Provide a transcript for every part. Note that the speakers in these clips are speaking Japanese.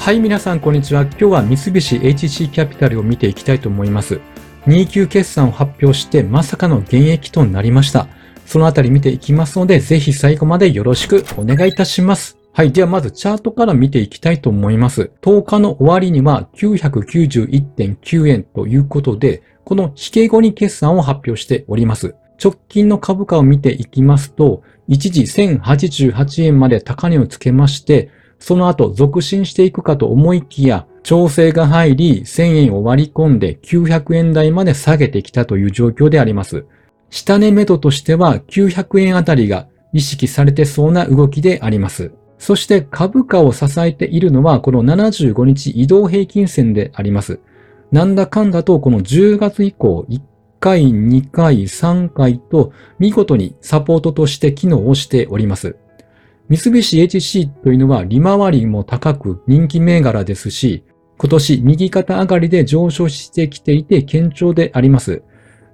はい、皆さん、こんにちは。今日は三菱 HC キャピタルを見ていきたいと思います。2級決算を発表して、まさかの減益となりました。そのあたり見ていきますので、ぜひ最後までよろしくお願いいたします。はい。ではまずチャートから見ていきたいと思います。10日の終わりには991.9円ということで、この引け後に決算を発表しております。直近の株価を見ていきますと、一時1088円まで高値をつけまして、その後続伸していくかと思いきや、調整が入り1000円を割り込んで900円台まで下げてきたという状況であります。下値目処としては900円あたりが意識されてそうな動きであります。そして株価を支えているのはこの75日移動平均線であります。なんだかんだとこの10月以降1回、2回、3回と見事にサポートとして機能をしております。三菱 HC というのは利回りも高く人気銘柄ですし、今年右肩上がりで上昇してきていて堅調であります。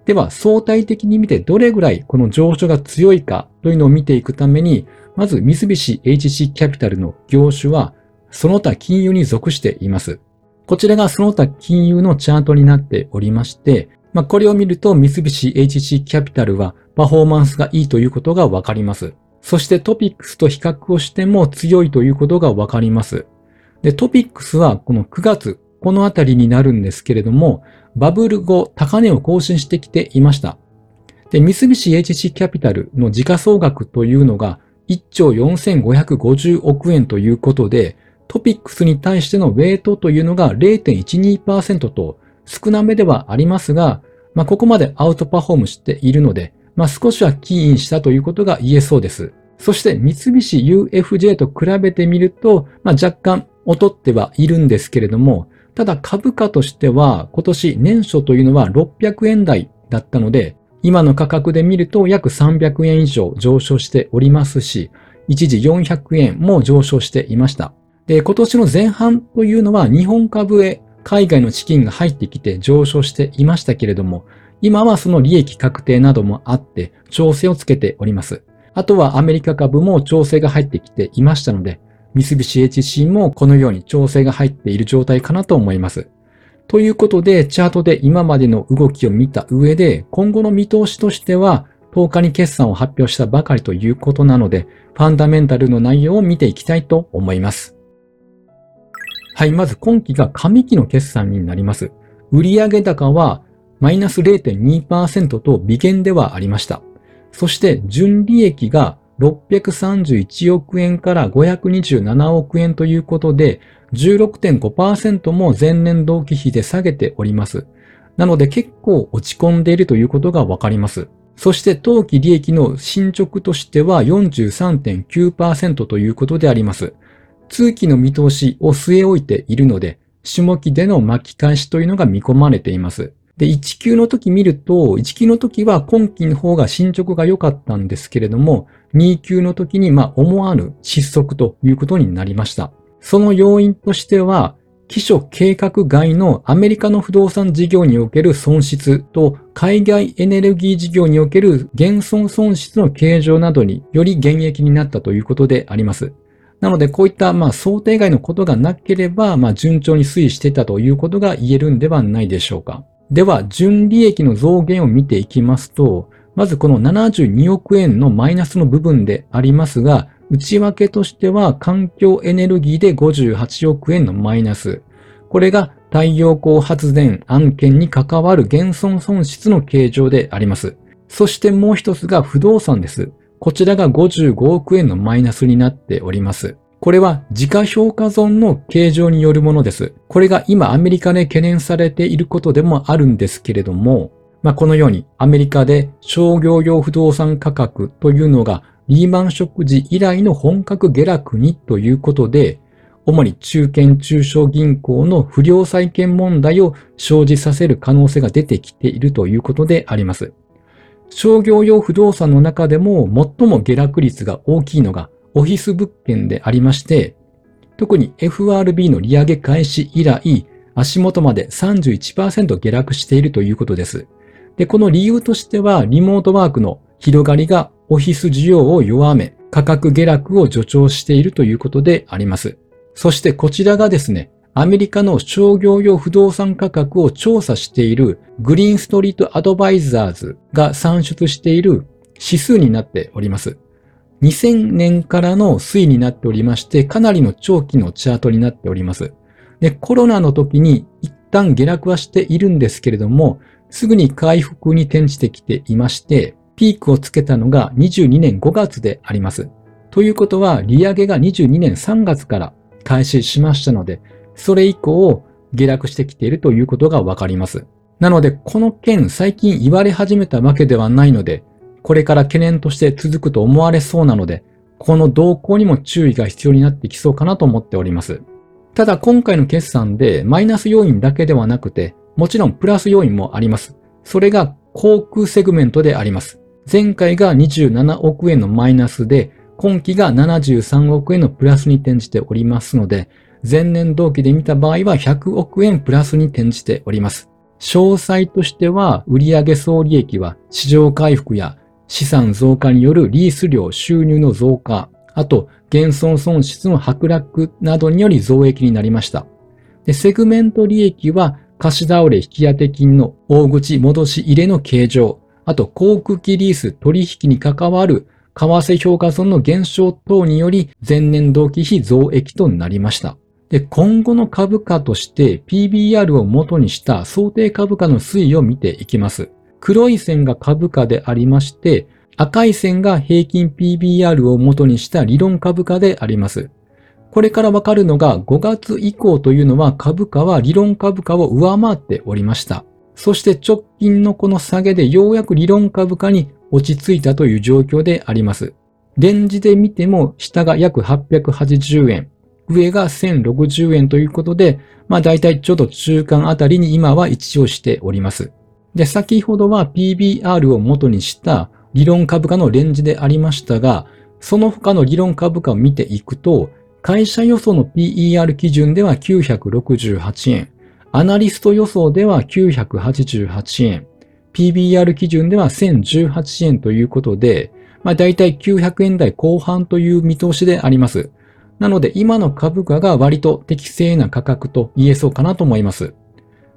では相対的に見てどれぐらいこの上昇が強いかというのを見ていくために、まず三菱 HC キャピタルの業種はその他金融に属しています。こちらがその他金融のチャートになっておりまして、まあ、これを見ると三菱 HC キャピタルはパフォーマンスがいいということがわかります。そして TOPIX と比較をしても強いということがわかります。で、 TOPIX はこの9月、このあたりになるんですけれども、バブル後、高値を更新してきていました。で、三菱 HC キャピタルの時価総額というのが1兆4550億円ということで、 TOPIX に対してのウェイトというのが0.12%と少なめではありますが、まあ、ここまでアウトパフォームしているので、まあ、少しは起因したということが言えそうです。そして三菱 UFJ と比べてみると、まあ、若干劣ってはいるんですけれども、ただ株価としては今年年初というのは600円台だったので、今の価格で見ると約300円以上上昇しておりますし、一時400円も上昇していました。で、今年の前半というのは日本株へ海外の資金が入ってきて上昇していましたけれども、今はその利益確定などもあって調整をつけております。あとはアメリカ株も調整が入ってきていましたので、三菱 HC もこのように調整が入っている状態かなと思います。ということで、チャートで今までの動きを見た上で、今後の見通しとしては、10日に決算を発表したばかりということなので、ファンダメンタルの内容を見ていきたいと思います。はい、まず今期が上期の決算になります。売上高はマイナス0.2%と微減ではありました。そして純利益が631億円から527億円ということで、16.5%も前年同期比で下げております。なので結構落ち込んでいるということがわかります。そして当期利益の進捗としては43.9%ということであります。通期の見通しを据え置いているので、下期での巻き返しというのが見込まれています。で、1級の時見ると、1級の時は今期の方が進捗が良かったんですけれども、2級の時にまあ思わぬ失速ということになりました。その要因としては、基礎計画外のアメリカの不動産事業における損失と海外エネルギー事業における減損損失の計上などにより減益になったということであります。なのでこういったまあ想定外のことがなければまあ順調に推移してたということが言えるんではないでしょうか。では、純利益の増減を見ていきますと、まずこの72億円のマイナスの部分でありますが、内訳としては環境エネルギーで58億円のマイナス。これが太陽光発電案件に関わる減損損失の計上であります。そしてもう一つが不動産です。こちらが55億円のマイナスになっております。これは自家評価損の形状によるものです。これが今アメリカで懸念されていることでもあるんですけれども、まあ、このようにアメリカで商業用不動産価格というのがリーマンショック時以来の本格下落にということで、主に中堅中小銀行の不良債権問題を生じさせる可能性が出てきているということであります。商業用不動産の中でも最も下落率が大きいのがオフィス物件でありまして、特に FRB の利上げ開始以来、足元まで31%下落しているということです。で、この理由としては、リモートワークの広がりがオフィス需要を弱め、価格下落を助長しているということであります。そしてこちらがですね、アメリカの商業用不動産価格を調査しているグリーンストリートアドバイザーズが算出している指数になっております。2000年からの推移になっておりまして、かなりの長期のチャートになっております。で、コロナの時に一旦下落はしているんですけれども、すぐに回復に転じてきていまして、ピークをつけたのが22年5月であります。ということは、利上げが22年3月から開始しましたので、それ以降、下落してきているということがわかります。なので、この件、最近言われ始めたわけではないので、これから懸念として続くと思われそうなので、この動向にも注意が必要になってきそうかなと思っております。ただ今回の決算でマイナス要因だけではなくて、もちろんプラス要因もあります。それが航空セグメントであります。前回が27億円のマイナスで、今期が73億円のプラスに転じておりますので、前年同期で見た場合は100億円プラスに転じております。詳細としては、売上総利益は市場回復や資産増加によるリース料収入の増加、あと、減損損失の剥落などにより増益になりました。で、セグメント利益は貸し倒れ引き当て金の大口戻し入れの計上、あと航空機リース取引に関わる為替評価損の減少等により前年同期比増益となりました。で、今後の株価として PBR を元にした想定株価の推移を見ていきます。黒い線が株価でありまして、赤い線が平均 PBR を元にした理論株価であります。これからわかるのが5月以降というのは株価は理論株価を上回っておりました。そして直近のこの下げでようやく理論株価に落ち着いたという状況であります。レンジで見ても下が約880円、上が1060円ということで、まあ大体ちょっと中間あたりに今は位置をしております。で、先ほどは PBR を元にした理論株価のレンジでありましたが、その他の理論株価を見ていくと、会社予想の PER 基準では968円、アナリスト予想では988円、PBR 基準では1018円ということで、まあ大体900円台後半という見通しであります。なので今の株価が割と適正な価格と言えそうかなと思います。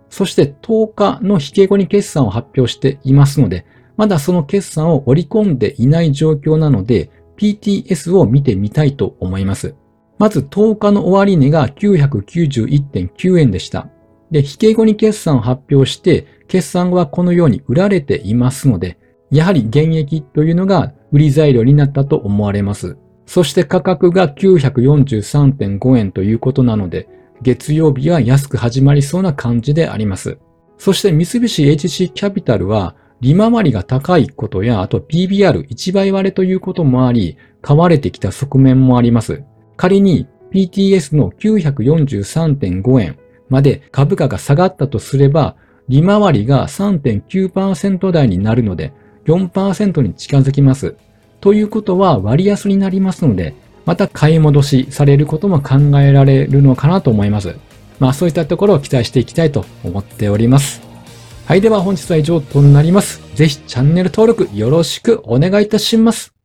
そして10日の引け後に決算を発表していますので、まだその決算を織り込んでいない状況なので、PTS を見てみたいと思います。まず10日の終値が991.9円でした。で、引け後に決算を発表して、決算後はこのように売られていますので、やはり現役というのが売り材料になったと思われます。そして価格が943.5円ということなので、月曜日は安く始まりそうな感じであります。そして三菱 HC キャピタルは利回りが高いことや、あと PBR1 倍割れということもあり、買われてきた側面もあります。仮に PTS の943.5円まで株価が下がったとすれば、利回りが3.9%台になるので4%に近づきます。ということは割安になりますので、また買い戻しされることも考えられるのかなと思います。まあそういったところを期待していきたいと思っております。はい、では本日は以上となります。ぜひチャンネル登録よろしくお願いいたします。